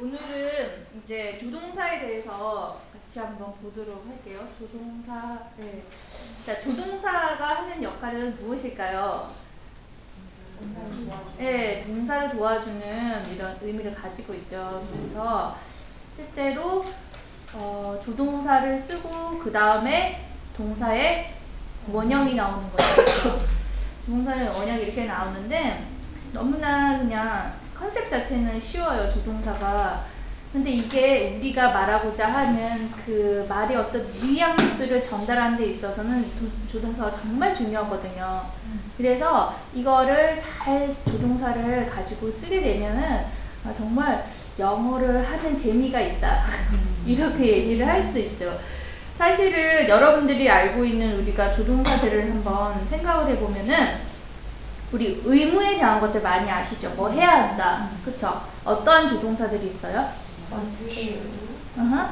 오늘은 이제 조동사에 대해서 같이 한번 보도록 할게요. 조동사. 네. 자, 조동사가 하는 역할은 무엇일까요? 네, 동사를 도와주는 이런 의미를 가지고 있죠. 그래서 실제로 어, 조동사를 쓰고 그 다음에 동사의 원형이 나오는 거죠. 조동사의 원형이 이렇게 나오는데 너무나 그냥 컨셉 자체는 쉬워요. 조동사가. 근데 이게 우리가 말하고자 하는 그 말의 어떤 뉘앙스를 전달하는 데 있어서는 도- 조동사가 정말 중요하거든요. 그래서 이거를 잘 조동사를 가지고 쓰게 되면은 아, 정말 영어를 하는 재미가 있다. 이렇게 얘기를 할 수 있죠. 사실은 여러분들이 알고 있는 우리가 조동사들을 한번 생각을 해보면은 우리 의무에 대한 것들 많이 아시죠? 뭐 해야 한다. 그쵸? 어떤 조동사들이 있어요? 어허.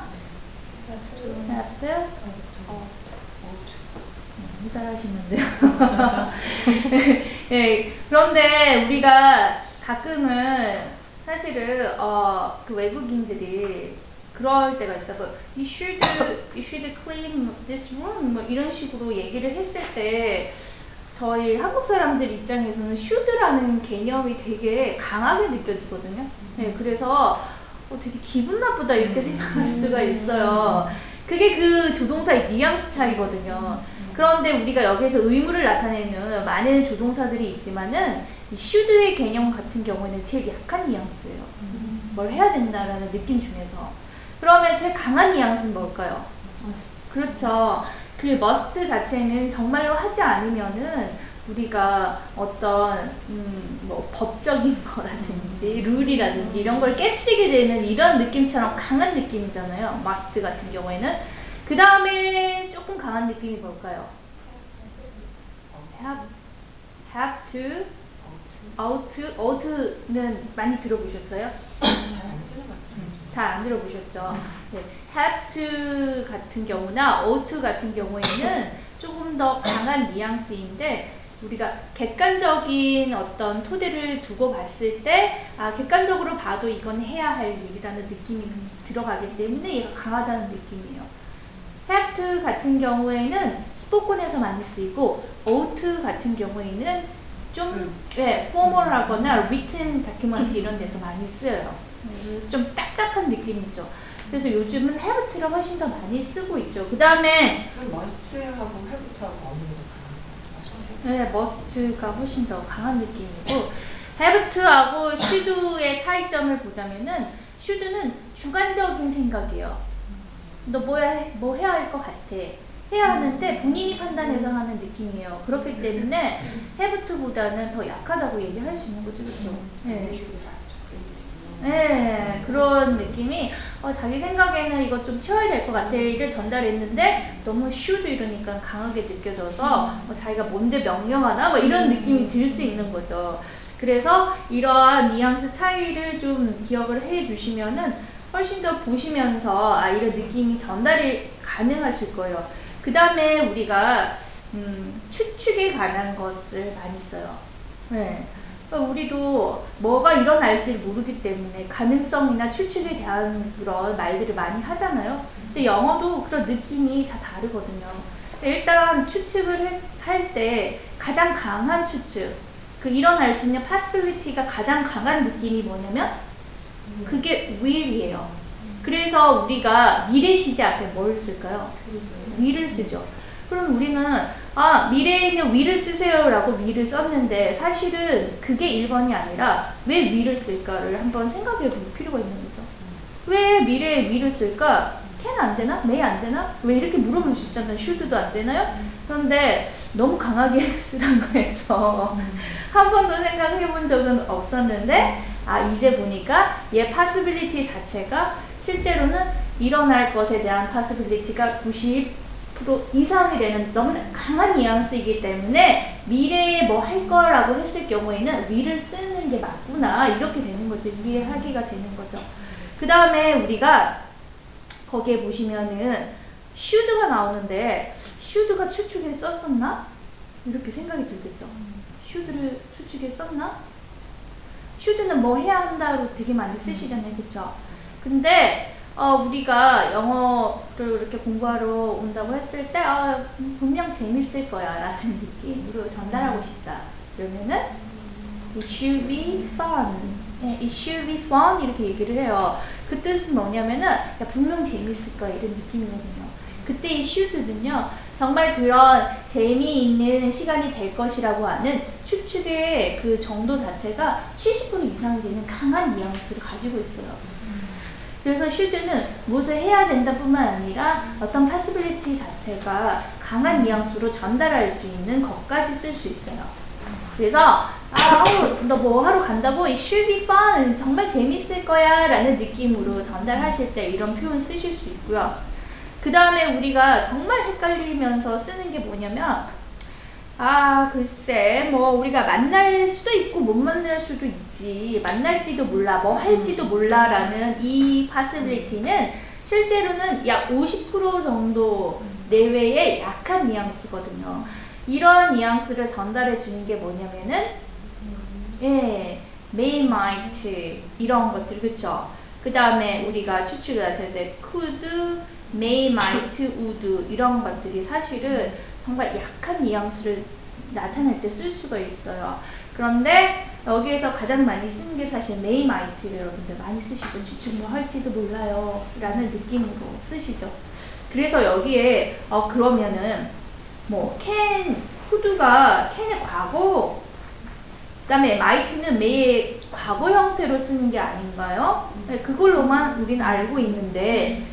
have, 너무 잘하시는데요. 예, 그런데 우리가 가끔은 사실은 어, 그 외국인들이 그럴 때가 있어. 뭐, you should, you should clean this room. 뭐 이런 식으로 얘기를 했을 때 저희 한국 사람들 입장에서는 should라는 개념이 되게 강하게 느껴지거든요. 네, 그래서 어, 되게 기분 나쁘다 이렇게 생각할 수가 있어요. 그게 그 조동사의 뉘앙스 차이거든요. 그런데 우리가 여기서 의무를 나타내는 많은 조동사들이 있지만은 이 should의 개념 같은 경우에는 제일 약한 뉘앙스예요. 뭘 해야 된다라는 느낌 중에서. 그러면 제일 강한 뉘앙스는 뭘까요? 그렇죠. 그 must 자체는 정말로 하지 않으면은 우리가 어떤 음, 뭐 법적인 거라든지 룰이라든지 이런 걸 깨트리게 되는 이런 느낌처럼 강한 느낌이잖아요. must 같은 경우에는 그 다음에 조금 강한 느낌이 뭘까요? have, have to, ought, ought는 많이 들어보셨어요? 잘 안 쓰는 것 같아요. 잘 안 들어보셨죠? 네. have to 같은 경우나 ought 같은 경우에는 조금 더 강한 뉘앙스인데 우리가 객관적인 어떤 토대를 두고 봤을 때 아, 객관적으로 봐도 이건 해야 할 일이라는 느낌이 들어가기 때문에 얘가 강하다는 느낌이에요. have to 같은 경우에는 spoken에서 많이 쓰이고 ought 같은 경우에는 좀 네, formal하거나 written document 이런 데서 많이 쓰여요. 그래서 좀 딱딱한 느낌이죠. 그래서 요즘은 to를 훨씬 더 많이 쓰고 있죠. 그 다음에 그럼 must하고 have to하고 어느 강한가요? must. 네, must가 훨씬 더 강한 느낌이고 to하고 should의 차이점을 보자면은 should는 주관적인 생각이에요. 너 뭐야 뭐 해야 할 것 같아. 해야 하는데 본인이 판단해서 하는 느낌이에요. 그렇기 때문에 to보다는 더 약하다고 얘기할 수 있는 거죠, 그렇죠? 네. 네, 그런 느낌이 어, 자기 생각에는 이거 좀 치워야 될 것 같아를 전달했는데 너무 should 이러니까 강하게 느껴져서 어, 자기가 뭔데 명령하나 뭐 이런 느낌이 들 수 있는 거죠. 그래서 이러한 뉘앙스 차이를 좀 기억을 해 주시면은 훨씬 더 보시면서 아 이런 느낌이 전달이 가능하실 거예요. 그 다음에 우리가 음, 추측에 관한 것을 많이 써요. 네. 그러니까 우리도 뭐가 일어날지 모르기 때문에 가능성이나 추측에 대한 그런 말들을 많이 하잖아요. 근데 영어도 그런 느낌이 다 다르거든요. 일단 추측을 할 때 가장 강한 추측, 그 일어날 수 있는 possibility가 가장 강한 느낌이 뭐냐면 그게 will이에요. 그래서 우리가 미래 시제 앞에 뭘 쓸까요? will을 쓰죠. 그럼 우리는 아 미래에 있는 will을 쓰세요라고 will을 썼는데 사실은 그게 1번이 아니라 왜 will을 쓸까를 한번 생각해 볼 필요가 있는 거죠. 왜 미래에 will을 쓸까? can 안 되나? may 안 되나? 왜 이렇게 물어볼 수 있잖아요. should도 안 되나요? 그런데 너무 강하게 쓰라고 해서 한 번도 생각해 본 적은 없었는데 아 이제 보니까 얘 possibility 자체가 실제로는 일어날 것에 대한 possibility가 90% 이상이 되는 너무나 강한 뉘앙스이기 때문에 미래에 뭐 할 거라고 했을 경우에는 will을 쓰는 게 맞구나 이렇게 되는 거죠 이해하기가 되는 거죠. 그 다음에 우리가 거기에 보시면은 should가 나오는데 should가 추측에 썼었나? 이렇게 생각이 들겠죠. should를 추측에 썼나? should는 뭐 해야 한다로 되게 많이 쓰시잖아요. 그쵸? 근데 어, 우리가 영어를 이렇게 공부하러 온다고 했을 때 아, 분명 재밌을 거야 라는 느낌으로 전달하고 싶다. 그러면은 It should be fun. 네, it should be fun 이렇게 얘기를 해요. 그 뜻은 뭐냐면은 야, 분명 재밌을 거야 이런 느낌이거든요. 그때 이 should는요 정말 그런 재미있는 시간이 될 것이라고 하는 추측의 그 정도 자체가 70% 이상 되는 강한 뉘앙스를 가지고 있어요. 그래서 should는 무엇을 해야 된다 뿐만 아니라 어떤 possibility 자체가 강한 뉘앙스로 전달할 수 있는 것까지 쓸 수 있어요. 그래서 아, 너뭐 하러 간다고? It should be fun. 정말 재밌을 거야. 라는 느낌으로 전달하실 때 이런 표현 쓰실 수 있고요. 그 다음에 우리가 정말 헷갈리면서 쓰는 게 뭐냐면 아, 글쎄, 뭐, 우리가 만날 수도 있고, 못 만날 수도 있지. 만날지도 몰라, 뭐 할지도 몰라, 라는 이 possibility는 실제로는 약 50% 정도 내외의 약한 뉘앙스거든요. 이런 뉘앙스를 전달해 주는 게 뭐냐면은, 예, may, might, 이런 것들, 그쵸? 그 다음에 우리가 추측을 나타낼 때 could, may, might, would, 이런 것들이 사실은 정말 약한 뉘앙스를 나타낼 때 쓸 수가 있어요. 그런데 여기에서 가장 많이 쓰는 게 사실 may, might를 여러분들 많이 쓰시죠. 추측 뭐 할지도 몰라요. 라는 느낌으로 쓰시죠. 그래서 여기에 어 그러면은 뭐 can, could가 can의 과거 그다음에 might는 may의 과거 형태로 쓰는 게 아닌가요? 네, 그걸로만 우리는 알고 있는데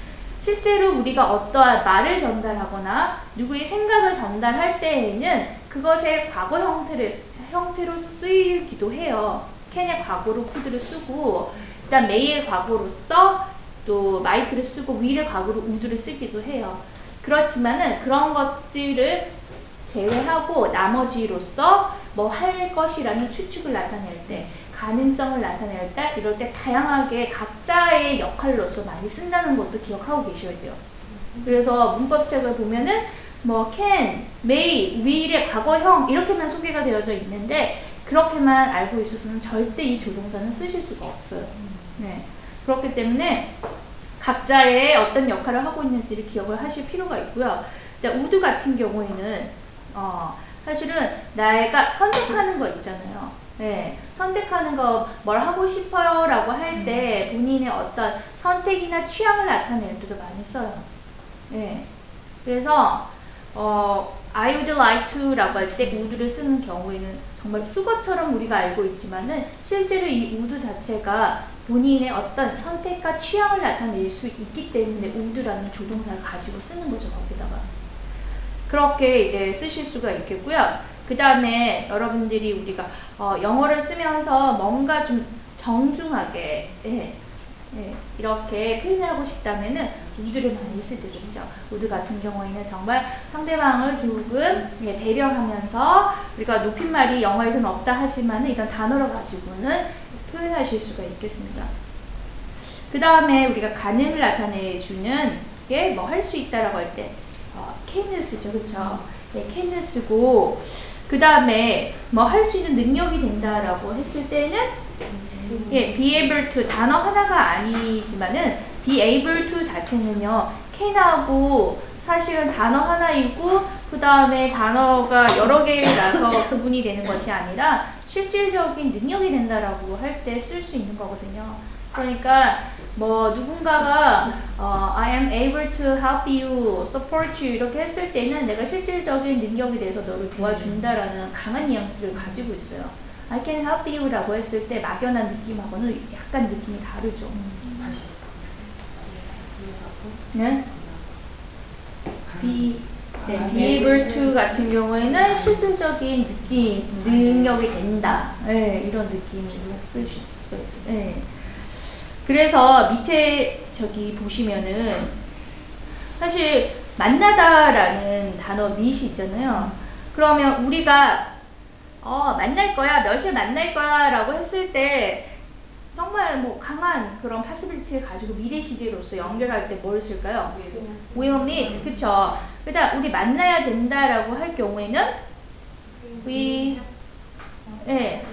실제로 우리가 어떠한 말을 전달하거나 누구의 생각을 전달할 때에는 그것의 과거 형태를, 형태로 쓰이기도 해요. 캔의 과거로 could를 쓰고, 일단 may의 과거로서 또 might를 쓰고, will의 과거로 would를 쓰기도 해요. 그렇지만은 그런 것들을 제외하고 나머지로서 뭐 할 것이라는 추측을 나타낼 때, 가능성을 나타낼 때, 이럴 때 다양하게 각자의 역할로서 많이 쓴다는 것도 기억하고 계셔야 돼요. 그래서 문법책을 보면은 뭐 can, may, will의 과거형 이렇게만 소개가 되어져 있는데 그렇게만 알고 있어서는 절대 이 조동사는 쓰실 수가 없어요. 네. 그렇기 때문에 각자의 어떤 역할을 하고 있는지를 기억을 하실 필요가 있고요. 근데 would 같은 경우에는 어, 사실은 내가 선택하는 거 있잖아요. 네, 선택하는 거 뭘 하고 싶어요 라고 할 때 본인의 어떤 선택이나 취향을 나타낼 때도 많이 써요. 네, 그래서 어, I would like to라고 할 때 would를 쓰는 경우에는 정말 숙어처럼 우리가 알고 있지만은 실제로 이 would 자체가 본인의 어떤 선택과 취향을 나타낼 수 있기 때문에 would라는 조동사를 가지고 쓰는 거죠 거기다가. 그렇게 이제 쓰실 수가 있겠고요. 그 다음에 여러분들이 우리가 어, 영어를 쓰면서 뭔가 좀 정중하게 예, 예, 이렇게 표현을 하고 싶다면은 would를 많이 쓰죠, 그렇죠? would 같은 경우에는 정말 상대방을 조금 예, 배려하면서 우리가 높임말이 영어에서는 없다 하지만은 이런 단어를 가지고는 표현하실 수가 있겠습니다. 그 다음에 우리가 가능을 나타내주는 게 뭐 할 수 있다라고 할때 어, can을 쓰죠, 그렇죠? 네, can을 쓰고 그 다음에 뭐 할 수 있는 능력이 된다라고 했을 때는 예, be able to 단어 하나가 아니지만은 be able to 자체는요 can하고 사실은 단어 하나이고 그 다음에 단어가 여러 개라서 구분이 되는 것이 아니라 실질적인 능력이 된다라고 할 때 쓸 수 있는 거거든요. 그러니까 뭐 누군가가 어, I am able to help you, support you 이렇게 했을 때는 내가 실질적인 능력이 돼서 너를 도와준다라는 강한 뉘앙스를 가지고 있어요. I can help you라고 했을 때 막연한 느낌하고는 약간 느낌이 다르죠. 다시. 네? be, 네, 아, be 네. able to 같은 경우에는 실질적인 느낌, 능력이 된다. 네, 이런 느낌으로 쓰실 수가 있어요. 네. 그래서 밑에 저기 보시면은 사실 만나다라는 단어 밑이 있잖아요. 그러면 우리가 어, 만날 거야, 몇 시에 만날 거야 라고 했을 때 정말 뭐 강한 그런 파스빌리티를 가지고 미래 시제로서 연결할 때 뭘 쓸까요? will meet, 그쵸? 그다음 우리 만나야 된다라고 할 경우에는 we, 네,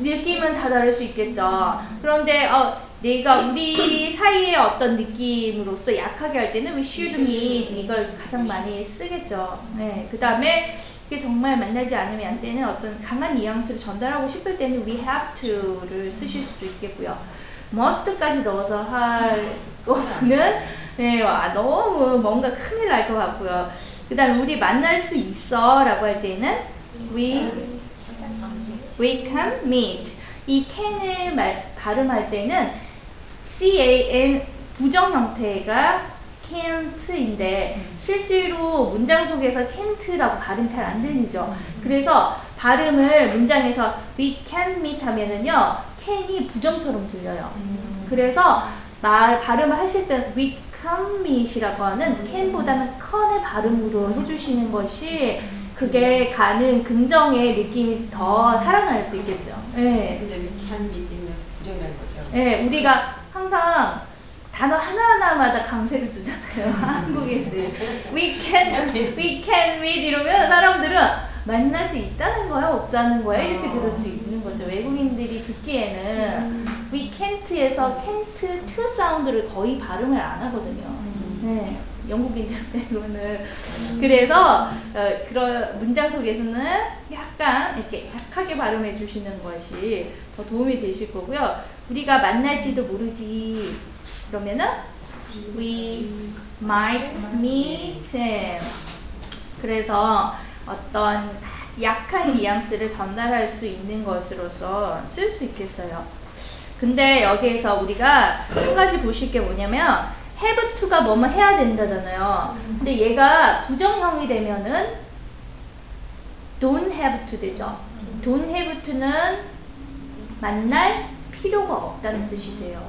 느낌은 다 다를 수 있겠죠. 그런데 어, 내가 우리 사이의 어떤 느낌으로서 약하게 할 때는 we should meet 이걸 가장 많이 쓰겠죠. 네. 그 다음에 이게 정말 만나지 않으면 안 되는 어떤 강한 뉘앙스를 전달하고 싶을 때는 we have to를 쓰실 수도 있겠고요. must까지 넣어서 할 거는 네, 와, 너무 뭔가 큰일 날 것 같고요. 그 다음 우리 만날 수 있어 라고 할 때는 we, we can meet 이 can을 말, 발음할 때는 can 부정 형태가 can't인데 실제로 문장 속에서 can't라고 발음 잘 안 들리죠. 그래서 발음을 문장에서 we can meet 하면은요 can이 부정처럼 들려요. 그래서 말 발음을 하실 때 we can meet이라고 하는 can보다는 con의 발음으로 해주시는 것이 그게 가는 긍정의 느낌이 더 살아날 수 있겠죠. 네. 근데 we can meet 있는 부정이라는 거죠. 네, 우리가 항상 단어 하나하나마다 강세를 두잖아요. 한국인들. We can, we can meet 이러면 사람들은 만날 수 있다는 거야, 없다는 거야 이렇게 들을 수 있는 거죠. 외국인들이 듣기에는 we can't에서 can't to 사운드를 거의 발음을 안 하거든요. 네, 영국인들 빼고는 그래서 어, 그런 문장 속에서는 약간 이렇게 약하게 발음해 주시는 것이 더 도움이 되실 거고요. 우리가 만날지도 모르지 그러면은 we might meet him. 그래서 어떤 약한 뉘앙스를 전달할 수 있는 것으로서 쓸 수 있겠어요. 근데 여기에서 우리가 한 가지 보실 게 뭐냐면 have to가 뭐뭐 해야 된다잖아요. 근데 얘가 부정형이 되면은 don't have to 되죠. don't have to는 만날 필요가 없다는 뜻이 돼요.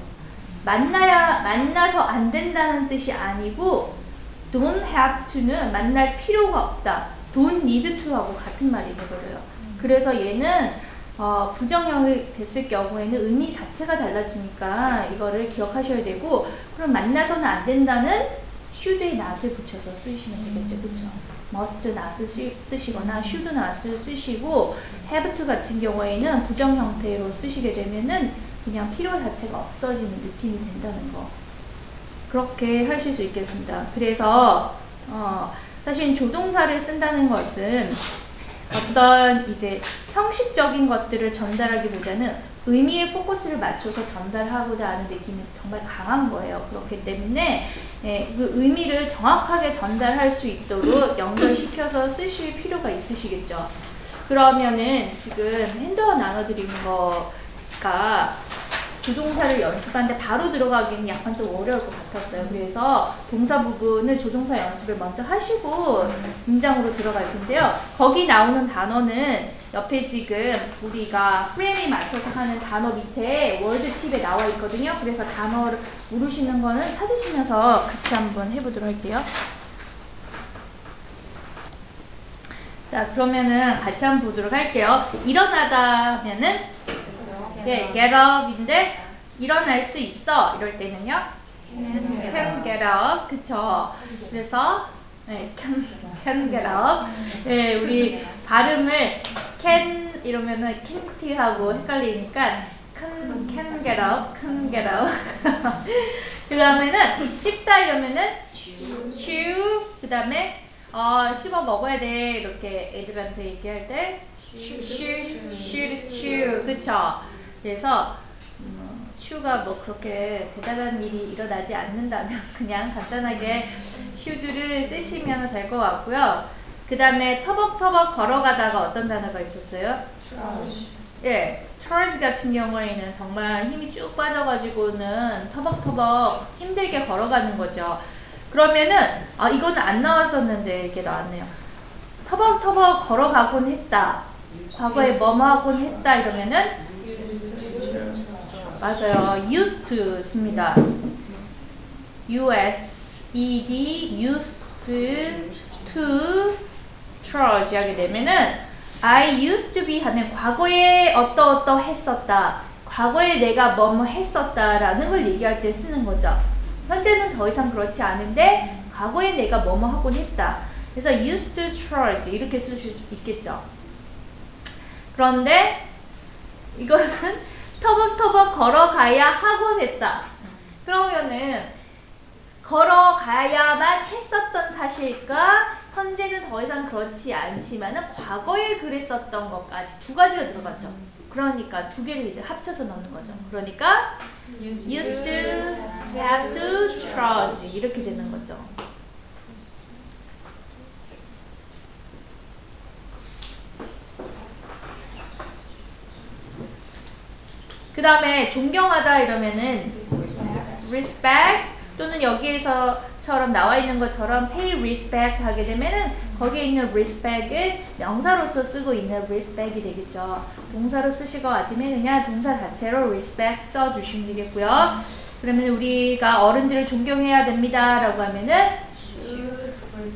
만나야 만나서 안 된다는 뜻이 아니고 don't have to는 만날 필요가 없다. don't need to하고 같은 말이 되버려요. 그래서 얘는 어, 부정형이 됐을 경우에는 의미 자체가 달라지니까 이거를 기억하셔야 되고 그럼 만나서는 안 된다는 should에 not을 붙여서 쓰시면 되겠죠. 그렇죠? must not을 쓰- 쓰시거나 should not을 쓰시고 have to 같은 경우에는 부정 형태로 쓰시게 되면은 그냥 필요 자체가 없어지는 느낌이 된다는 거. 그렇게 하실 수 있겠습니다. 그래서 어, 사실 조동사를 쓴다는 것은 어떤 이제 형식적인 것들을 전달하기보다는 의미에 포커스를 맞춰서 전달하고자 하는 느낌이 정말 강한 거예요. 그렇기 때문에 예, 그 의미를 정확하게 전달할 수 있도록 연결시켜서 쓰실 필요가 있으시겠죠. 그러면은 지금 핸드어 나눠드리는 거가 조동사를 연습하는데 바로 들어가기는 약간 좀 어려울 것 같았어요. 그래서 동사 부분을 조동사 연습을 먼저 하시고 문장으로 들어갈 텐데요. 거기 나오는 단어는 옆에 지금 우리가 프레임에 맞춰서 하는 단어 밑에 월드 팁에 나와 있거든요. 그래서 단어를 모르시는 거는 찾으시면서 같이 한번 해보도록 할게요. 자, 그러면은 같이 한번 보도록 할게요. 일어나다 하면은 네, get up인데 일어날 수 있어 이럴 때는요. can get up 그쵸? 그래서 네, can, can get up. 네, 우리 발음을 can 이러면은 can't 하고 헷갈리니까 can, can get up, can get up. 그 다음에는 씹다 이러면은 chew. 그 다음에 어, 씹어 먹어야 돼 이렇게 애들한테 얘기할 때 should, should chew. 그쵸? 그래서 음, 슈가 뭐 그렇게 대단한 일이 일어나지 않는다면 그냥 간단하게 should를 쓰시면 될 것 같고요. 그 다음에 터벅터벅 걸어가다가 어떤 단어가 있었어요? 예, trudge 같은 경우에는 정말 힘이 쭉 빠져가지고는 터벅터벅 힘들게 걸어가는 거죠. 그러면은 아 이거는 안 나왔었는데 이게 나왔네요. 터벅터벅 걸어가곤 했다. 과거에 뭐뭐 하곤 했다 이러면은 맞아요. used to 씁니다. U-S-E-D used to charge 하게 되면은 I used to be 하면 과거에 어떠어떠 했었다. 과거에 내가 뭐뭐 했었다라는 걸 얘기할 때 쓰는 거죠. 현재는 더 이상 그렇지 않은데 과거에 내가 뭐뭐 하곤 했다. 그래서 used to charge 이렇게 쓸 수 있겠죠. 그런데 이거는 터벅터벅 걸어가야 하곤 했다. 그러면은 걸어가야만 했었던 사실과 현재는 더 이상 그렇지 않지만은 과거에 그랬었던 것까지 두 가지가 들어갔죠. 그러니까 두 개를 이제 합쳐서 넣는 거죠. 그러니까 used to, have to, trudge 이렇게 되는 거죠. 그 다음에 존경하다 이러면은 respect 또는 여기에서처럼 나와 있는 것처럼 pay respect 하게 되면은 거기에 있는 respect을 명사로서 쓰고 있는 respect이 되겠죠. 동사로 쓰실 것 같으면 그냥 동사 자체로 respect 써주시면 되겠고요. 그러면 우리가 어른들을 존경해야 됩니다라고 하면은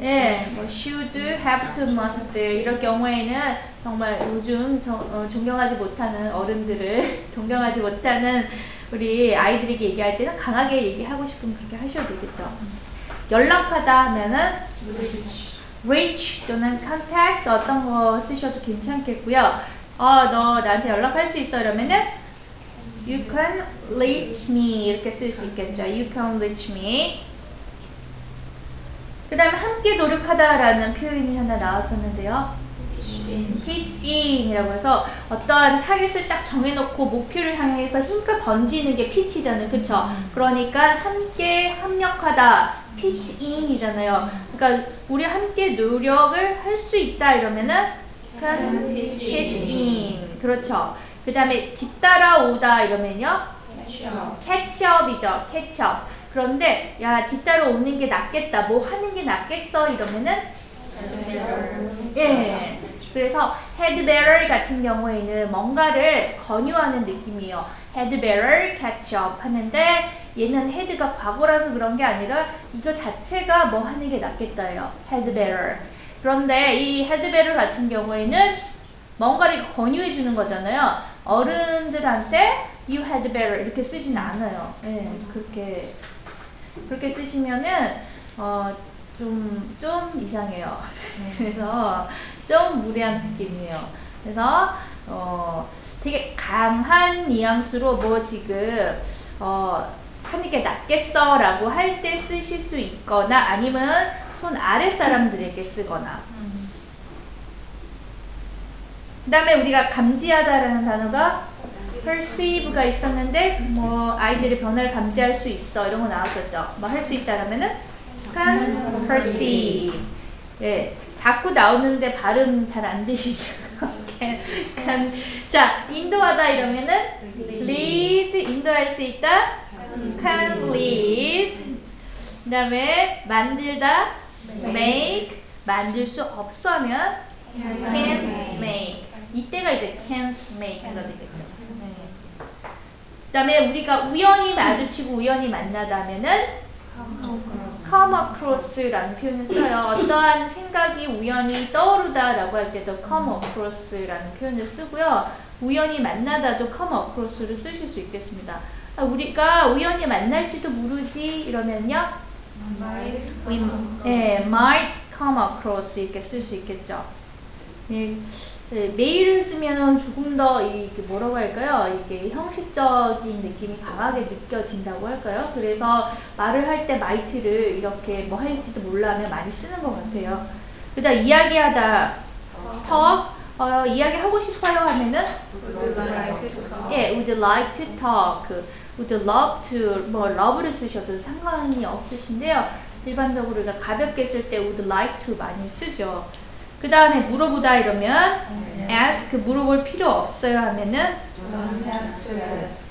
예, 뭐 should, have to, must 이럴 경우에는 정말 요즘 저- 어, 존경하지 못하는 어른들을 존경하지 못하는 우리 아이들에게 얘기할 때는 강하게 얘기하고 싶으면 그렇게 하셔도 되겠죠. 연락하다 하면은 reach 또는 contact 어떤 거 쓰셔도 괜찮겠고요. 어, 너 나한테 연락할 수 있어 이러면은 you can reach me 이렇게 쓸 수 있겠죠. you can reach me. 그 다음에 함께 노력하다라는 표현이 하나 나왔었는데요. in이라고 해서 어떠한 타겟을 딱 정해놓고 목표를 향해서 힘껏 던지는 게 pitch잖아요. 그쵸? 그러니까 함께 합력하다. in이잖아요. 그러니까 우리 함께 노력을 할 수 있다 이러면은 pitch in. 그렇죠. 그 다음에 뒤따라오다 이러면요. catch up이죠. catch up. 그런데 야 뒤따라 오는 게 낫겠다. 뭐 하는 게 낫겠어 이러면은 예. 그래서 had better 같은 경우에는 뭔가를 권유하는 느낌이에요. had better catch up 하는데 얘는 had가 과거라서 그런 게 아니라 이거 자체가 뭐 하는 게 낫겠다예요. had better. 그런데 이 head bearer 같은 경우에는 뭔가를 권유해 주는 거잖아요. 어른들한테 you had better 이렇게 쓰진 않아요. 예, 그렇게 그렇게 쓰시면은 어, 좀, 좀 이상해요. 그래서 좀 무례한 느낌이에요. 그래서 어, 되게 강한 뉘앙스로 뭐 지금 어, 하는 게 낫겠어 라고 할 때 쓰실 수 있거나 아니면 손 아래 사람들에게 쓰거나 그 다음에 우리가 감지하다라는 단어가 perceive가 있었는데 뭐 아이들의 변화를 감지할 수 있어 이런 거 나왔었죠. 뭐 할 수 있다라면은 can perceive. 예, 자꾸 나오는데 발음 잘 안 되시죠? can, can. 자, 인도하다 이러면은 lead 인도할 수 있다. can lead. 그다음에 만들다 make 만들 수 없으면 can't make. 이때가 이제 can't make가 되겠죠. 네. 그다음에 우리가 우연히 마주치고 우연히 만나다면은 come across라는 표현을 써요. 어떠한 생각이 우연히 떠오르다라고 할 때도 come across라는 표현을 쓰고요. 우연히 만나다도 come across를 쓰실 수 있겠습니다. 아, 우리가 우연히 만날지도 모르지 이러면요. we 네, might come across 이렇게 쓸 수 있겠죠. 네, 네, 메일을 쓰면 조금 더 이게 뭐라고 할까요? 이게 형식적인 느낌이 강하게 느껴진다고 할까요? 그래서 말을 할때 might를 이렇게 뭐 할지도 몰라면 많이 쓰는 것 같아요. 그다음 이야기하다 talk 어, 이야기하고 싶어요 하면은 예, would like to talk, would love to, 뭐 love를 쓰셔도 상관이 없으신데요. 일반적으로 가볍게 쓸 때 would like to 많이 쓰죠. 그 다음에 물어보다 이러면 ask 물어볼 필요 없어요 하면은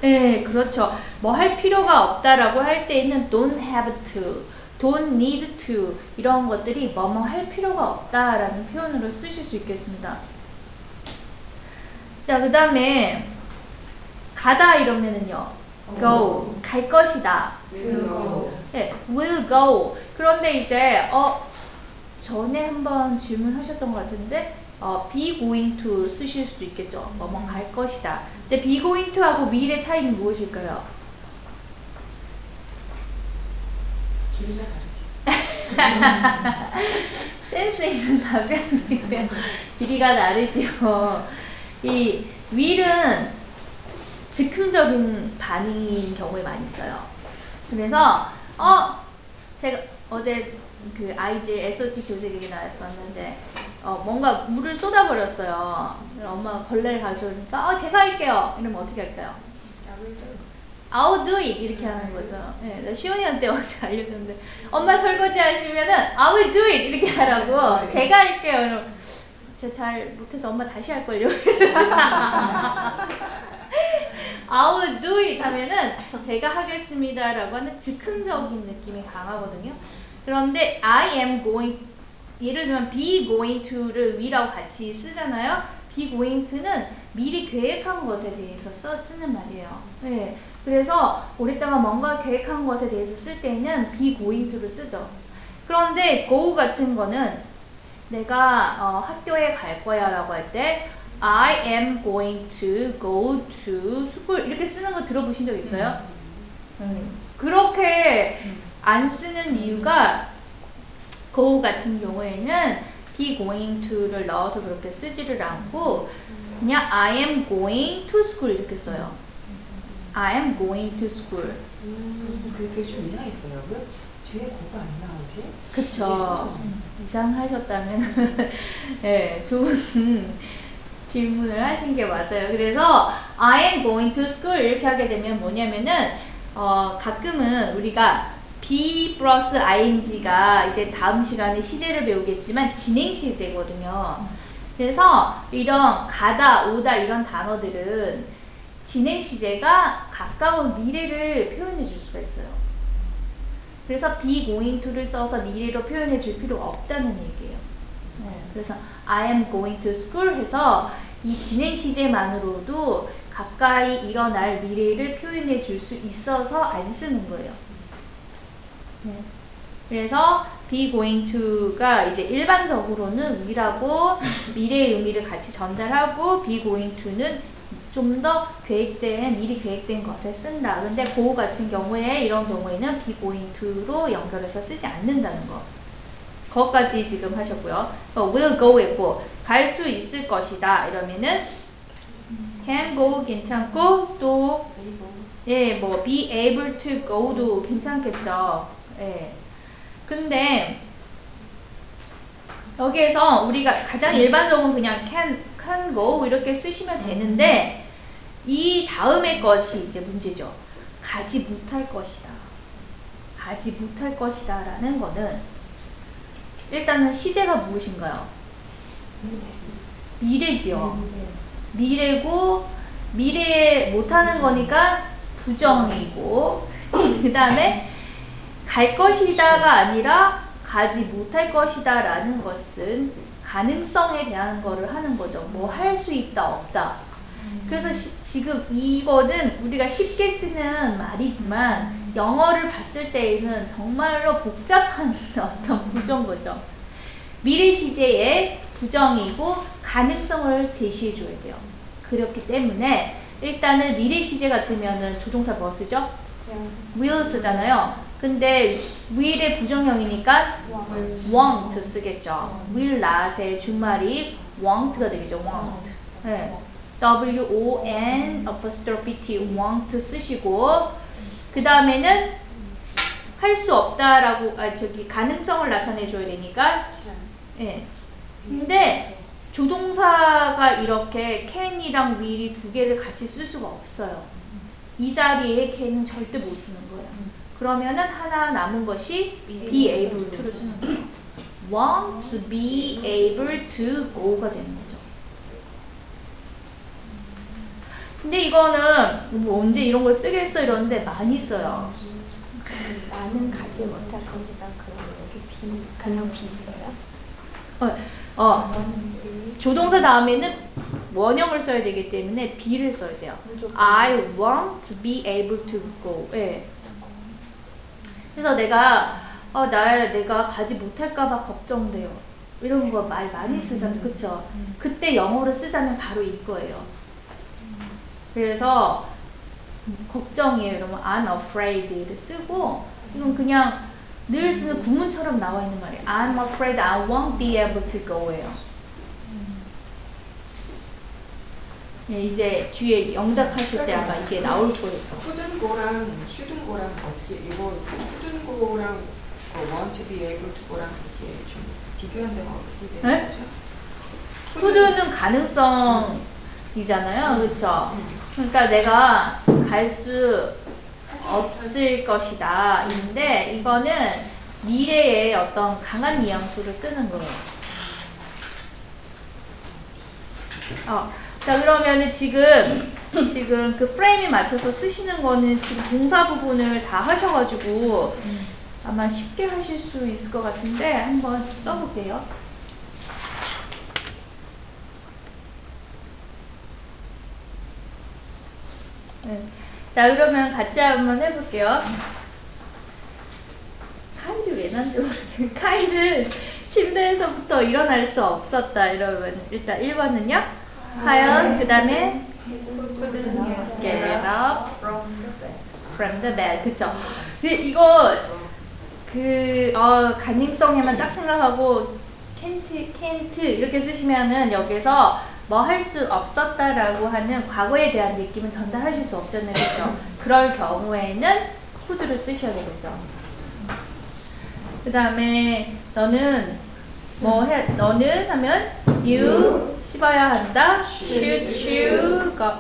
네, 그렇죠. 뭐 할 필요가 없다라고 할 때에는 don't have to, don't need to 이런 것들이 뭐뭐 할 필요가 없다라는 표현으로 쓰실 수 있겠습니다. 자, 그 다음에 가다 이러면은요. go 갈 것이다. 네, will go. 그런데 이제 어 전에 한번 질문하셨던 것 같은데 어, be going to 쓰실 수도 있겠죠. 뭐뭐 갈 것이다. 근데 be going to하고 will의 차이는 무엇일까요? 센스 있는 답변이고요. 길이가 다르죠. 이 will은 즉흥적인 반응인 경우에 많이 있어요. 그래서 어 제가 어제 그 아이들 SOT 교재기에 나왔었는데 어 뭔가 물을 쏟아버렸어요. 그래서 엄마가 걸레를 가져오니까 어 제가 할게요. 이러면 어떻게 할까요? I'll do it 이렇게 하는 거죠. 네, 나 시온이한테 어제 알려줬는데 엄마 설거지 하시면은 I will do it 이렇게 하라고 제가 할게요. 이러면 제가 잘 못해서 엄마 다시 할 걸요. I will do it 하면은 제가 하겠습니다라고 하는 즉흥적인 느낌이 강하거든요. 그런데 I am going 예를 들면 be going to를 we라고 같이 쓰잖아요. be going to는 미리 계획한 것에 대해서 써 쓰는 말이에요. 네. 그래서 오랫동안 뭔가 계획한 것에 대해서 쓸 때는 be going to를 쓰죠. 그런데 go 같은 거는 내가 어, 학교에 갈 거야라고 할 때 I am going to go to school 이렇게 쓰는 거 들어보신 적 있어요? 음. 그렇게 안 쓰는 이유가 go 같은 경우에는 be going to를 넣어서 그렇게 쓰지를 않고 그냥 I am going to school 이렇게 써요. I am going to school. 음, 그게 좀 이상했어요. 왜 뒤에 고가 안 나오지? 그쵸. 이상하셨다면, 네, 좋은 질문을 하신 게 맞아요. 그래서, I am going to school 이렇게 하게 되면 뭐냐면은, 어, 가끔은 우리가 be 플러스 ing가 이제 다음 시간에 시제를 배우겠지만 진행 시제거든요. 그래서 이런 가다, 오다 이런 단어들은 진행 시제가 가까운 미래를 표현해 줄 수가 있어요. 그래서 be going to를 써서 미래로 표현해 줄 필요가 없다는 얘기예요. 네, 그래서 I am going to school 해서 이 진행 시제만으로도 가까이 일어날 미래를 표현해 줄 수 있어서 안 쓰는 거예요. 네. 그래서 be going to가 이제 일반적으로는 위라고 미래의 의미를 같이 전달하고 be going to는 좀 더 계획된 미리 계획된 것에 쓴다. 근데 go 같은 경우에 이런 경우에는 be going to로 연결해서 쓰지 않는다는 거. 거기까지 지금 하셨고요. 어, will go 있고 갈 수 있을 것이다. 이러면은 can go 괜찮고 또 예, 뭐 be able to go도 괜찮겠죠. 예. 근데 여기에서 우리가 가장 일반적으로 그냥 can, can go 이렇게 쓰시면 되는데 이 다음의 것이 이제 문제죠. 가지 못할 것이다. 가지 못할 것이다 라는 거는 일단은 시제가 무엇인가요? 미래지요. 미래고 미래에 못하는 거니까 부정이고 그 다음에 갈 것이다가 아니라 가지 못할 것이다 라는 것은 가능성에 대한 거를 하는 거죠. 뭐 할 수 있다 없다. 그래서 시- 지금 이거는 우리가 쉽게 쓰는 말이지만 영어를 봤을 때에는 정말로 복잡한 어떤 구조인 거죠. 미래 시제의 부정이고 가능성을 제시해 줘야 돼요. 그렇기 때문에 일단은 미래 시제 같으면은 조동사 뭐 쓰죠? will 쓰잖아요. 근데 will의 부정형이니까 want 쓰겠죠. will not의 준말이 want가 되겠죠. want. 네. W O N apostrophe T want 쓰시고 그 다음에는 할 수 없다라고 아 저기 가능성을 나타내 줘야 되니까 예. 근데 조동사가 이렇게 can이랑 will이 두 개를 같이 쓸 수가 없어요. 이 자리에 can은 절대 못 쓰는 거예요. 그러면은 하나 남은 것이 be able to를 쓰는 거예요. want to be able to go가 되는 거죠. 근데 이거는 뭐 언제 이런 걸 쓰겠어 이러는데 많이 써요. 나는 가지 못할 것이다. 그럼 여기 비 그냥 비 써요? 어, 조동사 다음에는 원형을 써야 되기 때문에 be를 써야 돼요. I want to be able to go. 예. 그래서 내가 어, 나 내가 가지 못할까봐 걱정돼요. 이런 거 말 많이 쓰잖아요, 그쵸? 그때 영어로 쓰자면 바로 이거예요. 그래서 걱정이에요. 이러면 I'm afraid를 쓰고 이건 그냥 늘 쓰는 구문처럼 나와 있는 말이에요. I'm afraid I won't be able to go예요. 예, 이제 뒤에 영작하실 때 아마 이게 나올 거예요. 푸든 거랑 슈든 거랑 어떻게 이거 푸든 거랑 어, want to be able to 거랑 이렇게 좀 비교한다면 어떻게 되는 네? 거죠? 푸드는 가능성이잖아요. 그렇죠? 그러니까 내가 갈 수 없을 것이다. 인데 이거는 미래의 어떤 강한 뉘앙스를 쓰는 거예요. 어, 자 그러면은 지금 지금 그 프레임에 맞춰서 쓰시는 거는 지금 동사 부분을 다 하셔가지고 아마 쉽게 하실 수 있을 것 같은데 한번 써볼게요. 네. 자 그러면 같이 한번 해볼게요. 카이를 왜 만들어? 카이는 침대에서부터 일어날 수 없었다. 이러면 일단 1번은요. 과연 그 다음에 get up from the bed. 그쵸? 근데 이거 그 어, 가능성에만 딱 생각하고 can't, can't 이렇게 쓰시면은 여기서 뭐 할 수 없었다라고 하는 과거에 대한 느낌은 전달하실 수 없잖아요, 그렇죠? 그럴 경우에는 could를 쓰셔야 되겠죠. 그 다음에 너는 뭐 해? 너는 하면 you 씹어야 한다. should chew 껌,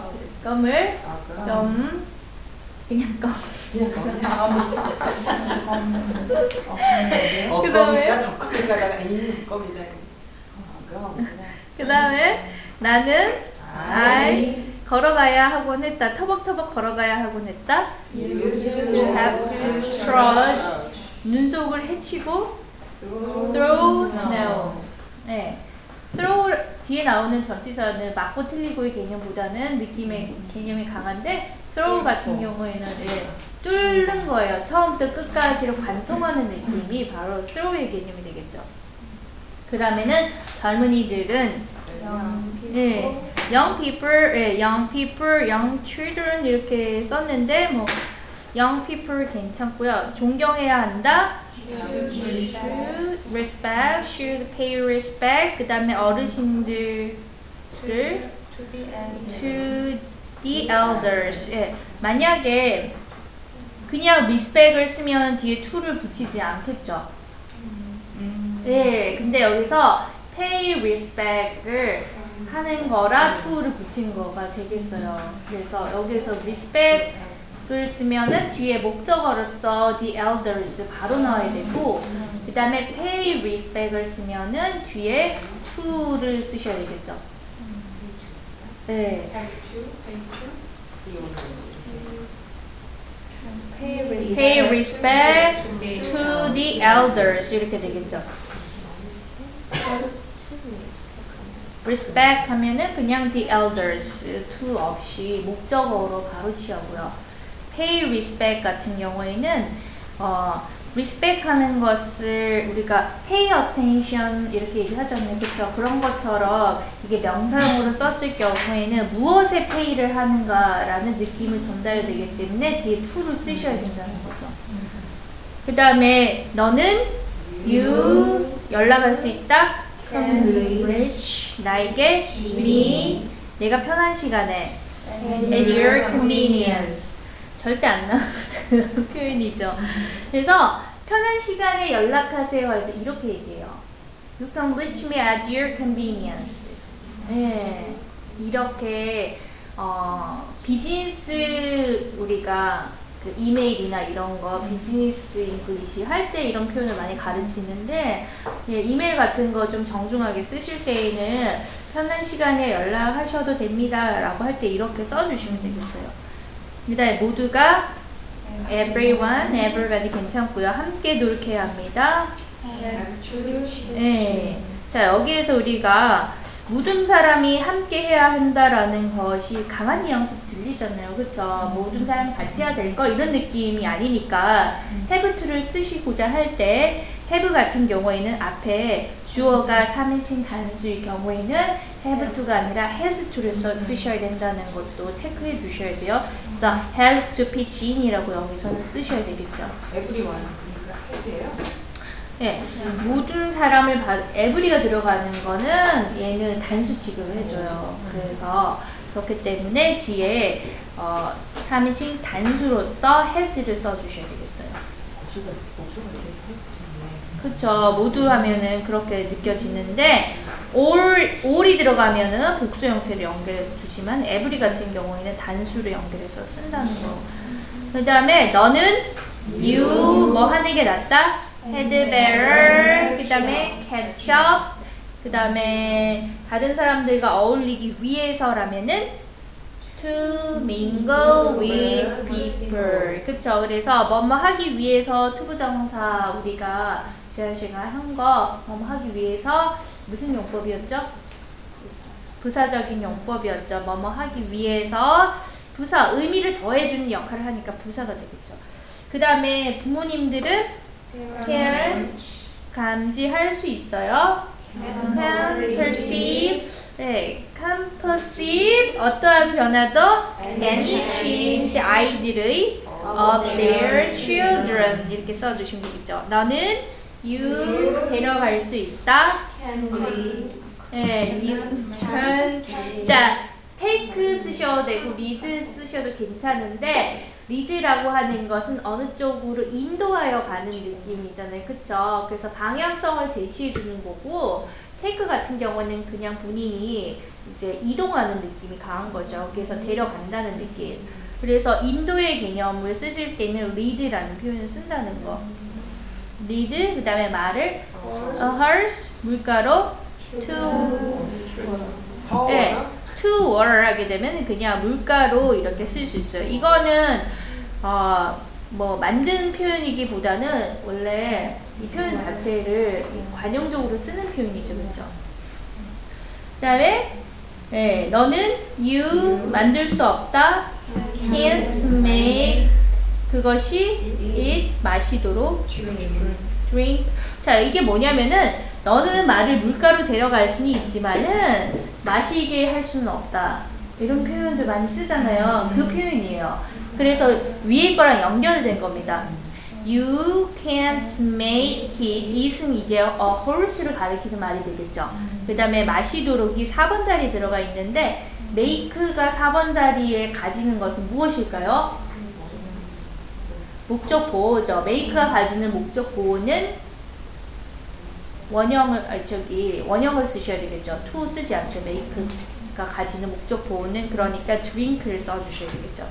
껌을 껌 그냥 껌. 어, 그다음에? 껌이다 더 크게 가다가 에이 껌이다. 어, 그럼 그 다음에 나는 I 걸어가야 하곤 했다. 터벅터벅 걸어가야 하곤 했다. You have to trudge. 눈속을 헤치고 through snow. 네. throw 뒤에 나오는 전치사는 맞고 틀리고의 개념보다는 느낌의 개념이 강한데 throw 같은 경우에는 예, 뚫는 거예요. 처음부터 끝까지를 관통하는 느낌이 바로 throw의 개념이 되겠죠. 그 다음에는 젊은이들은 예, young people, 예, young people, young children 이렇게 썼는데 뭐 young people 괜찮고요. 존경해야 한다. Should respect, should pay respect. 그 다음에 어르신들을 to the elders. 예, 만약에 그냥 respect을 쓰면 뒤에 to를 붙이지 않겠죠. 네, 근데 여기서 pay respect을 하는 거라 to를 붙인 거가 되겠어요. 그래서 여기서 respect 을 쓰면은 뒤에 목적어로서 the elders 바로 나와야 되고, 그 다음에 pay respect을 쓰면은 뒤에 to를 쓰셔야 되겠죠. 네. pay respect to the elders 이렇게 되겠죠. respect 하면은 그냥 the elders to 없이 목적어로 바로 취하고요. Pay respect 같은 경우에는 어, respect 하는 것을 우리가 pay attention 이렇게 얘기하잖아요. 그렇죠? 그런 것처럼 이게 명사용으로 썼을 경우에는 무엇에 pay를 하는가라는 느낌을 전달되기 때문에 뒤에 to를 쓰셔야 된다는 거죠. 그 다음에 너는 you 연락할 수 있다. can reach 나에게 me 내가 편한 시간에 at your convenience 절대 안 나오는 표현이죠. 그래서 편한 시간에 연락하세요 할 때 이렇게 얘기해요. You can reach me at your convenience. 네, 이렇게 어, 비즈니스 우리가 그 이메일이나 이런 거 비즈니스 English 할 때 이런 표현을 많이 가르치는데 예, 이메일 같은 거 좀 정중하게 쓰실 때에는 편한 시간에 연락하셔도 됩니다라고 할 때 이렇게 써주시면 되겠어요. 그다음에 모두가 everyone, everybody 괜찮고요. 함께 노력해야 합니다. 네. 자, 여기에서 우리가 모든 사람이 함께 해야 한다라는 것이 강한 뉘앙스 들리잖아요. 그쵸? 모든 사람 같이 해야 될 거 이런 느낌이 아니니까 have to를 쓰시고자 할 때 have 같은 경우에는 앞에 주어가 3인칭 단수일 경우에는 have to가 아니라 has to를 써, 쓰셔야 된다는 것도 체크해 두셔야 돼요. 그래서 has to pitch in이라고 여기서는 쓰셔야 되겠죠. everyone. 그러니까 has예요. 예, 모든 사람을 받, 에브리가 들어가는 거는 얘는 단수 취급을 해줘요. 그래서 그렇기 때문에 뒤에 어, 3인칭 단수로서 has를 써주셔야 되겠어요. 복수가 복수 같아서 해보셨네. 그쵸. 모두 하면은 그렇게 느껴지는데, all, all이 들어가면은 복수 형태를 연결해서 주지만, every 같은 경우에는 단수를 연결해서 쓴다는 거. 그 다음에, 너는 you, 뭐 하는 게 낫다? had better. 그 다음에 catch up. 그 다음에, 다른 사람들과 어울리기 위해서라면은, to mingle with people. 그쵸. 그래서 뭐뭐 하기 위해서 to부정사 우리가 지난 시간 한거 뭐뭐 하기 위해서 무슨 용법이었죠? 부사적인 용법이었죠. 뭐뭐 하기 위해서 부사 의미를 더해주는 역할을 하니까 부사가 되겠죠. 그 다음에 부모님들은 parents 감지할 수 있어요. can perceive 네, can perceive 어떠한 변화도 any change 아이들의 of their children 이렇게 써주시면 되겠죠. 너는 you 데려갈 수 있다. 네, you can 자 take 쓰셔도 되고 lead 쓰셔도 괜찮은데 리드라고 하는 것은 어느 쪽으로 인도하여 가는 느낌이잖아요. 그쵸? 그래서 방향성을 제시해 주는 거고, 테이크 같은 경우는 그냥 본인이 이제 이동하는 느낌이 강한 거죠. 그래서 데려간다는 느낌. 그래서 인도의 개념을 쓰실 때는 lead라는 표현을 쓴다는 거. Lead, 그 다음에 말을 a horse, 물가로 to 네, to or 하게 되면 그냥 물가로 이렇게 쓸 수 있어요. 이거는 어, 뭐 만든 표현이기보다는 원래 이 표현 자체를 이 관용적으로 쓰는 표현이죠, 그렇죠? 그다음에 네, 너는 you 만들 수 없다, can't make 그것이 it 마시도록 drink. 자, 이게 뭐냐면은 너는 말을 물가로 데려갈 수는 있지만은 마시게 할 수는 없다. 이런 표현들 많이 쓰잖아요. 그 표현이에요. 그래서 위에 거랑 연결된 겁니다. You can't make it. it은 이게 a horse를 가리키는 말이 되겠죠. 그 다음에 마시도록이 4번 자리에 들어가 있는데 make가 4번 자리에 가지는 것은 무엇일까요? 목적 보호죠. make가 가지는 목적 보호는 원형을 아니 저기 원형을 쓰셔야 되겠죠. to 쓰지 않죠. make가 가지는 목적 보호는 그러니까 drink를 써주셔야 되겠죠.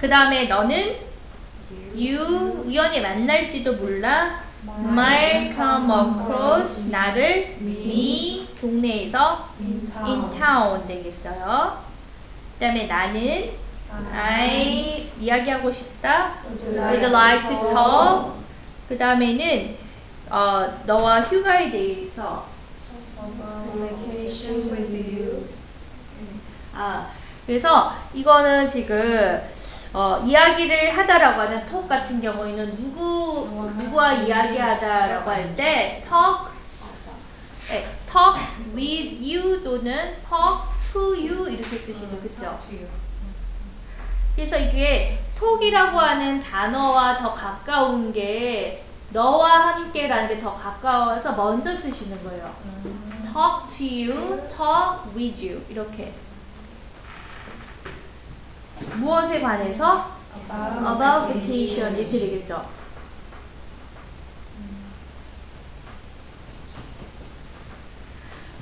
그 다음에 너는 you 우연히 만날지도 몰라 might come across 나를 이 동네에서 in town 되겠어요. 그 다음에 나는 I 이야기하고 싶다. Would like to talk. 그 다음에는 어, 너와 휴가에 대해서 아 그래서 이거는 지금 어, 이야기를 하다라고 하는 talk 같은 경우에는 누구 누구와 이야기하다라고 할 때 talk 네, talk with you 또는 talk to you 이렇게 쓰시죠, 그렇죠? 그래서 이게 톡이라고 하는 단어와 더 가까운 게 너와 함께라는 게 더 가까워서 먼저 쓰시는 거예요. talk to you, talk with you 이렇게 무엇에 관해서 about vacation 이렇게 되겠죠.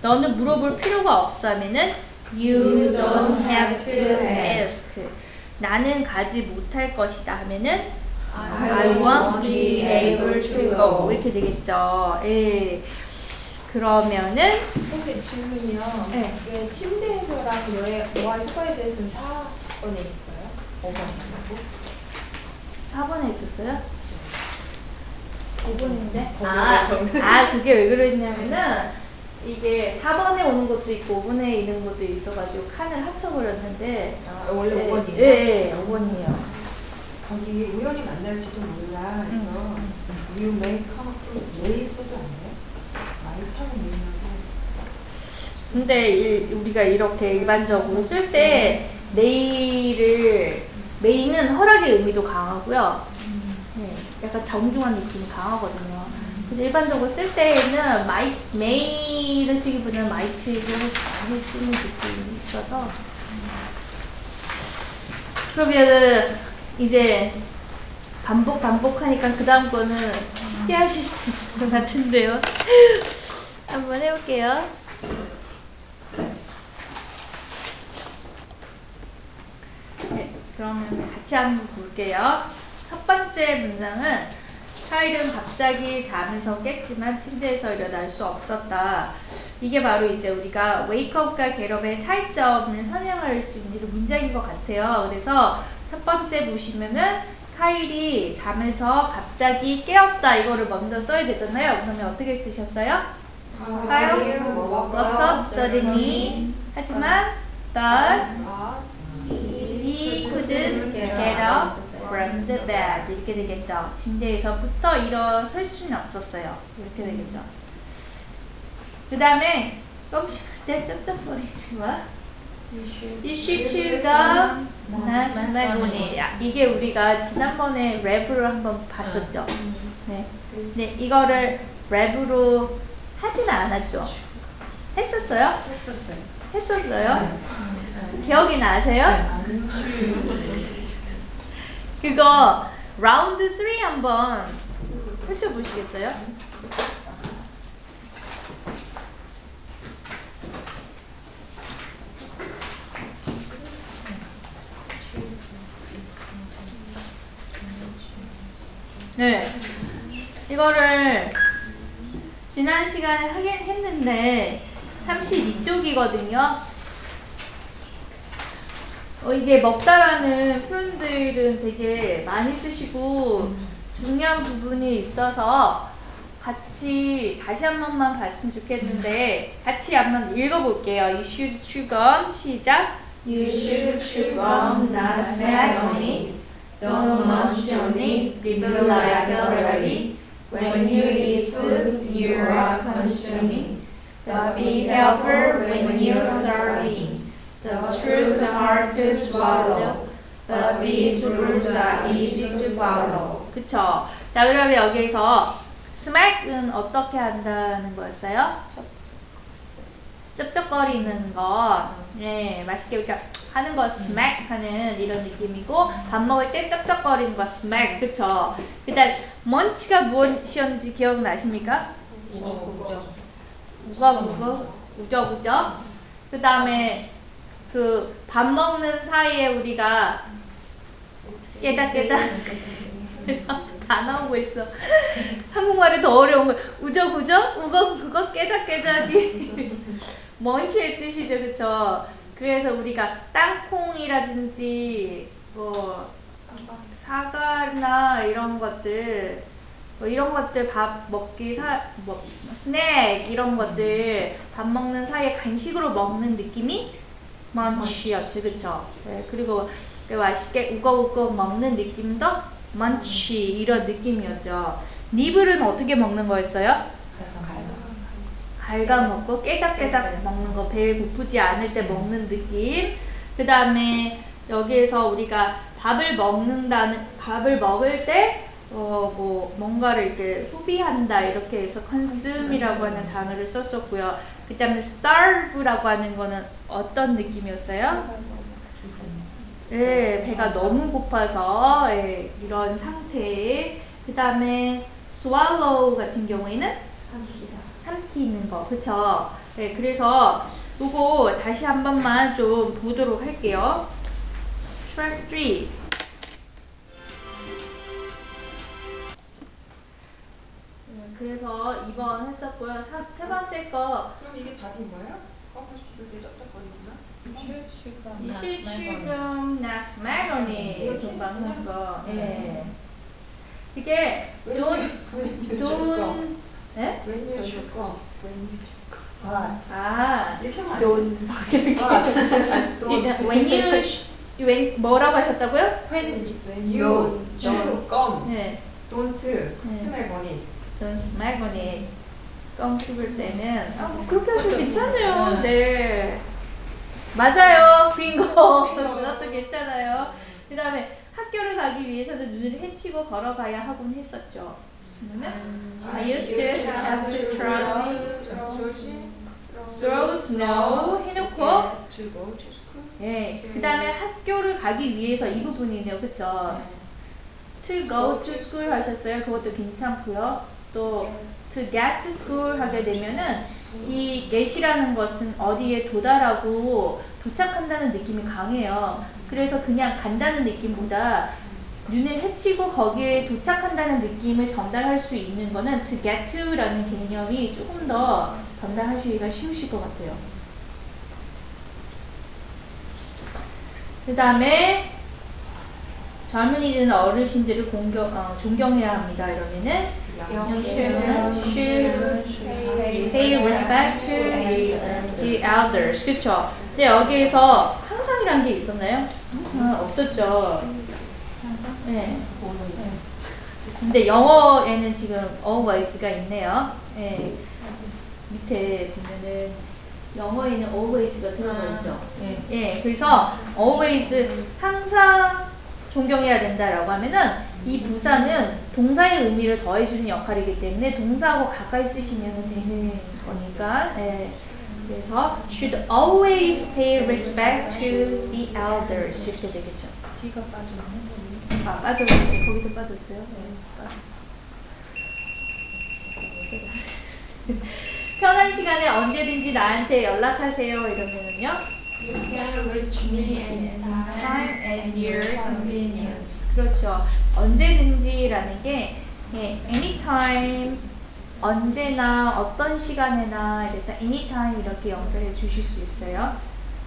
너는 물어볼 필요가 없어 하면은 You don't have to ask. 나는 가지 못할 것이다 하면은 I won't be able to go 이렇게 되겠죠. 예. 그러면은 혹시 질문이요? 네. 왜 침대에서랑 여행, 영화 휴가에 대해서는 4번에 있어요? 5번 말고? 4번에 있었어요? 5번인데? 아, 아 그게 왜 그랬냐면은 이게 4번에 오는 것도 있고 5번에 있는 것도 있어가지고 칸을 합쳐버렸는데 아, 원래 네, 5번이에요? 예, 예, 5번이에요. 거기 우연히 만날지도 몰라 해서 you may come across may 써도 안 돼? 마이타는 may하고 근데 일- 우리가 이렇게 일반적으로 쓸때 메일을 may는 허락의 의미도 강하고요. 네, 약간 정중한 느낌이 강하거든요. 그래서 일반적으로 쓸 때는 may, may를 쓰기보다는 might를 많이 쓰는 느낌이 있어서 그러면은 이제 반복 반복하니까 그 다음 거는 피하실 수 있을 것 같은데요. 한번 해볼게요. 네, 그러면 같이 한번 볼게요. 첫 번째 문장은 카일은 갑자기 잠에서 깼지만 침대에서 일어날 수 없었다. 이게 바로 이제 우리가 웨이크업과 겟업의 차이점을 설명할 수 있는 문장인 것 같아요. 그래서 첫 번째 보시면은 카일이 잠에서 갑자기 깨었다 이거를 먼저 써야 되잖아요. 그러면 어떻게 쓰셨어요? Kyle woke up suddenly. 하지만 but he couldn't get up from the bed 이렇게 되겠죠. 침대에서부터 일어설 수는 없었어요. 이렇게 되겠죠. 그 다음에 껌씹을 때 쩝쩝 소리 좋아. You should chew gum, not smack on it. 야, 이게 우리가 지난번에 랩으로 한번 봤었죠. 네. 네, 이거를 랩으로 하진 않았죠. 했었어요? 했었어요. 했었어요? 기억이 나세요? 그거 라운드 3 한번 펼쳐보시겠어요? 네. 이거를 지난 시간에 하긴 했는데 32쪽이거든요. 어, 이게 먹다라는 표현들은 되게 많이 쓰시고 중요한 부분이 있어서 같이 다시 한 번만 봤으면 좋겠는데 같이 한번 읽어볼게요. You should gum. 시작. You should chew gum, not smack on it. Don't munch on it, review like a rabbit. When you eat food, you are consuming. But be careful when you start eating. The truths hard to swallow, but these rules are easy to follow. 그쵸. 자, 그러면 여기서 smack은 어떻게 한다는 거였어요? 쩝쩝거리는 거. 네, 맛있게 이렇게 하는 거 smack 하는 이런 느낌이고 밥 먹을 때 쩝쩝거리는 거 smack. 그쵸. 일단 먼치가 무엇이었는지 기억나십니까? 우가 우거 우적 우적. 그 다음에 그 밥 먹는 사이에 우리가 깨작깨작 다 나오고 있어. 한국말이 더 어려운 거. 우적 우적 우거 우거 깨작깨작이 먼치의 뜻이죠, 그쵸? 그래서 우리가 땅콩이라든지 뭐 사과나 이런 것들 뭐 이런 것들 밥 먹기 사 뭐 스낵 이런 것들 밥 먹는 사이에 간식으로 먹는 느낌이 먼치였지 그쵸? 네, 그리고 그 맛있게 우거우거 먹는 느낌도 먼치 이런 느낌이었죠. 니블은 어떻게 먹는 거였어요? 갉아먹고 깨작깨작 먹는 거 배에 고프지 않을 때 먹는 느낌 그 다음에 여기에서 우리가 밥을 먹는다는 밥을 먹을 때 어 뭐 뭔가를 이렇게 소비한다 이렇게 해서 consume이라고 하는 단어를 썼었고요 그 다음에 starve라고 하는 거는 어떤 느낌이었어요? 네, 배가 너무 고파서 예, 이런 상태에 그 다음에 swallow 같은 경우에는 삼키는 거, 그쵸? 네, 그래서 이거 다시 한 번만 좀 보도록 할게요. Track 3. 네, 그래서 2번 했었고요. 사, 세 번째 거, 그럼 이게 답인 거예요? 껌을 씹을 때 쩝쩝거리지만? 이슈 지금 나 스마일러니 금방 한 거. 예. 이게 돈, 돈, 예? When you chew gum. 아, 아, 이렇게 안 돈. 아, sh- when 뭐라고 하셨다고요? 네. Don't smell on it. 돈 스마일러니 껌 씹을 때는 아, 뭐 그렇게 하셔도 괜찮아요. 네. 맞아요. 빙고. 그것도 괜찮아요. 그 다음에 학교를 가기 위해서는 눈을 헤치고 걸어가야 하곤 했었죠. I used to have to throw, snow 해놓고 to school. 예, 그 다음에 학교를 가기 위해서 이 부분이네요. 그쵸? to go to school 하셨어요. 그것도 괜찮고요. 또 to get to school 하게 되면은 이 get이라는 것은 어디에 도달하고 도착한다는 느낌이 강해요. 그래서 그냥 간다는 느낌보다 눈을 헤치고 거기에 도착한다는 느낌을 전달할 수 있는 거는 to get to라는 개념이 조금 더 전달하시기가 쉬우실 것 같아요. 그 다음에 젊은이들은 어르신들을 공경, 어, 존경해야 합니다. 이러면은 pay respect to the elders. 그쵸? 근데 여기에서 항상이란 게 있었나요? 아, 없었죠. 네. 근데 영어에는 지금 always가 있네요. 예. 밑에 보면은 영어에는 always가 들어가 있죠. 네. 예, 그래서 always 항상 존경해야 된다라고 하면은 이 부사는 동사의 의미를 더해주는 역할이기 때문에 동사하고 가까이 쓰시면 되는 거니까. 예. 그래서 should always pay respect to the elders 이렇게 되겠죠. 뒤가 빠져있는 아 빠졌어요. 거기도 빠졌어요. 네. 편한 시간에 언제든지 나한테 연락하세요 이러면은요. You can reach me anytime at your convenience. 그렇죠. 언제든지라는 게 예, anytime 언제나 어떤 시간에나 그래서 anytime 이렇게 연결해 주실 수 있어요.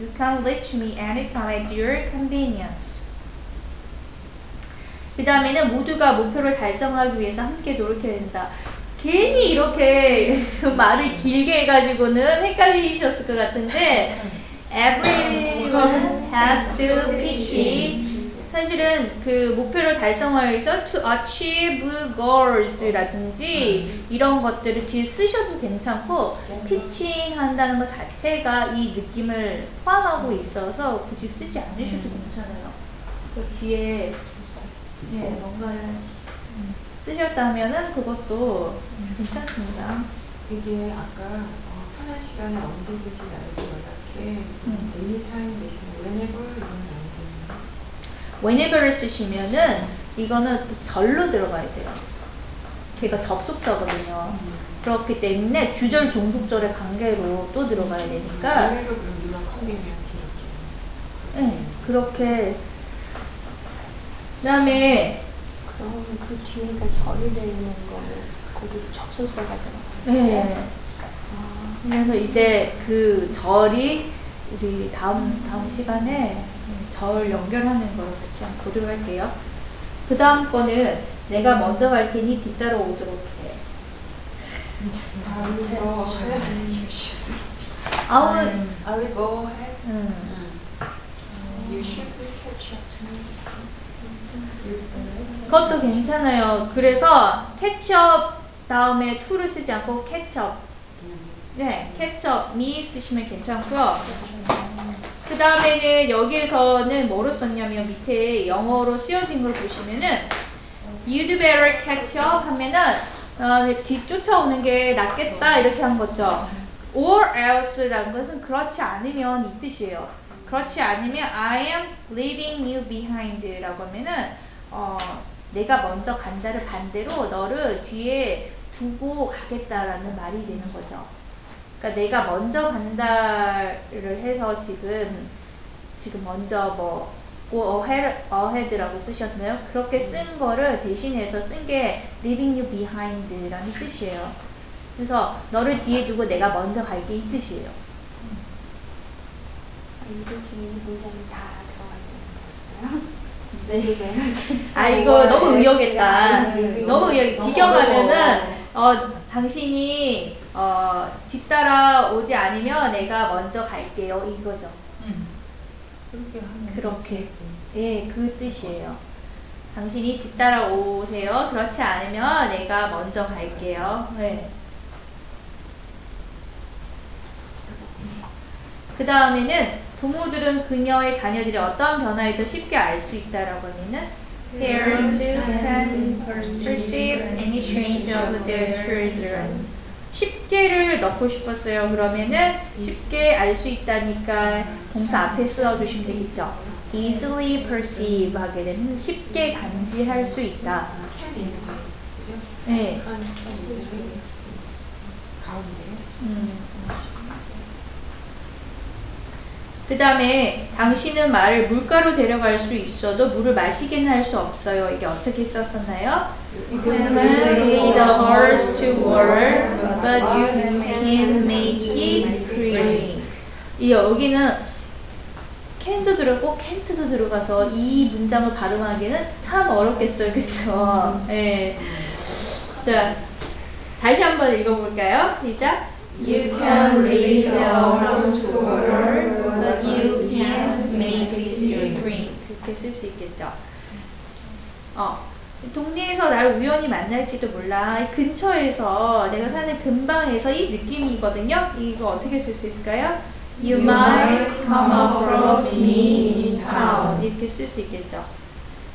You can reach me anytime at your convenience. 그 다음에는 모두가 목표를 달성하기 위해서 함께 노력해야 된다. 괜히 이렇게 말을 길게 해가지고는 헷갈리셨을 것 같은데 everyone has to pitch 사실은 그 목표를 달성하기 위해서 to achieve goals라든지 이런 것들을 뒤에 쓰셔도 괜찮고 피칭 한다는 것 자체가 이 느낌을 포함하고 있어서 굳이 쓰지 않으셔도 괜찮아요. 그 뒤에 예, 뭔가를 쓰셨다면은 그것도 괜찮습니다. 이게 아까 어, 편한 시간에 언제든지 나에게 연락해. 음. anytime 대신에 whenever 이런 거 whenever를 쓰시면은 이거는 절로 들어가야 돼요. 걔가 접속사거든요. 그렇기 때문에 주절 종속절의 관계로 또 들어가야 되니까. 네, 그렇게 그다음에 그럼 그 뒤에가 절이 되어 있는 거는 거기 접속사가잖아. 네. 그래서 이제 그 절이 우리 다음 다음 시간에 절 연결하는 걸 같이 한번 보도록 할게요. 그 다음 거는 내가 먼저 갈 테니 뒤따라 오도록 해. 아우, I will go ahead. 음, You should catch up to me. 그것도 괜찮아요. 그래서 catch up 다음에 to를 쓰지 않고 catch up. 네, catch up me 쓰시면 괜찮고요. 그 다음에는 여기에서는 뭐로 썼냐면 밑에 영어로 쓰여진 걸 보시면은 you'd better catch up 하면은 어, 뒤 쫓아오는 게 낫겠다 이렇게 한 거죠. or else라는 것은 그렇지 않으면 이 뜻이에요. 그렇지 않으면 I am leaving you behind라고 하면은 어, 내가 먼저 간다를 반대로 너를 뒤에 두고 가겠다라는 말이 되는 거죠. 그러니까 내가 먼저 간다를 해서 지금 지금 먼저 뭐 go ahead, ahead라고 쓰셨나요? 그렇게 쓴 거를 대신해서 쓴 게 leaving you behind라는 뜻이에요. 그래서 너를 뒤에 두고 내가 먼저 갈게 이 뜻이에요. 지금 이 문장이 다 들어가 있는 거였어요? 네. 아 이거 너무 의욕했다. 너무 의욕. 직역하면은 어 당신이 어 뒤따라 오지 않으면 내가 먼저 갈게요 이거죠. 그렇게 하면 그렇게. 예, 그 뜻이에요. 당신이 뒤따라 오세요. 그렇지 않으면 내가 먼저 갈게요. 네. 그 다음에는 부모들은 그녀의 자녀들이 어떤 변화에도 쉽게 알 수 있다라고 하면은 parents who can perceive any change of their children. 쉽게를 넣고 싶었어요. 그러면은 쉽게 알 수 있다니까 동사 앞에 써주시면 되겠죠. easily perceive 하게 되면 쉽게 감지할 수 있다. 네. 가운데 음. 그 다음에 당신은 말을 물가로 데려갈 수 있어도 물을 마시게는 할 수 없어요. 이게 어떻게 썼었나요? You can lead a horse to water, but you can make it drink. 이 여기는 can도 들어고 can't도 들어가서 이 문장을 발음하기는 참 어렵겠어요, 그렇죠? 네. 자, 다시 한번 읽어볼까요? 시작. You can lead a horse to water, you can't make it drink. 그렇게 쓸 수 있겠죠. 어, 동네에서 나를 우연히 만날지도 몰라. 이 근처에서 내가 사는 근방에서 이 느낌이거든요. 이거 어떻게 쓸 수 있을까요? You might come across me in town. 이렇게 쓸 수 있겠죠.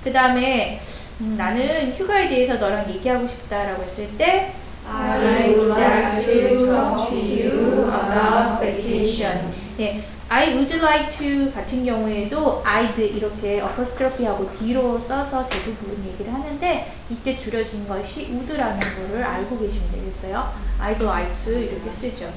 그 다음에 음, 나는 휴가에 대해서 너랑 얘기하고 싶다라고 했을 때 I would like to talk to you about vacation. 예, I would like to 같은 경우에도 I'd 이렇게 어퍼스트로피하고 D로 써서 대부분 얘기를 하는데 이때 줄여진 것이 would라는 거를 알고 계시면 되겠어요. I'd like to 이렇게 쓰죠.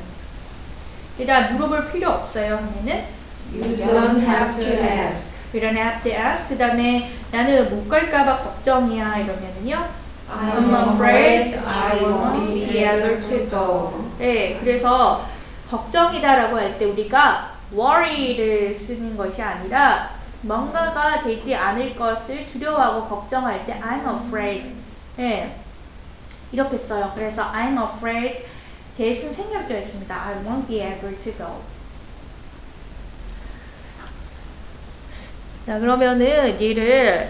일단 물어볼 필요 없어요. 하면은 You don't have to ask. We don't have to ask. 그 다음에 나는 못 갈까봐 걱정이야 이러면은요. I'm afraid I won't be able to go. 네, 그래서 걱정이다라고 할 때 우리가 worry를 쓰는 것이 아니라 뭔가가 되지 않을 것을 두려워하고 걱정할 때 I'm afraid. 네, 이렇게 써요. 그래서 I'm afraid 대신 생략되어 있습니다. I won't be able to go. 자, 그러면은 얘를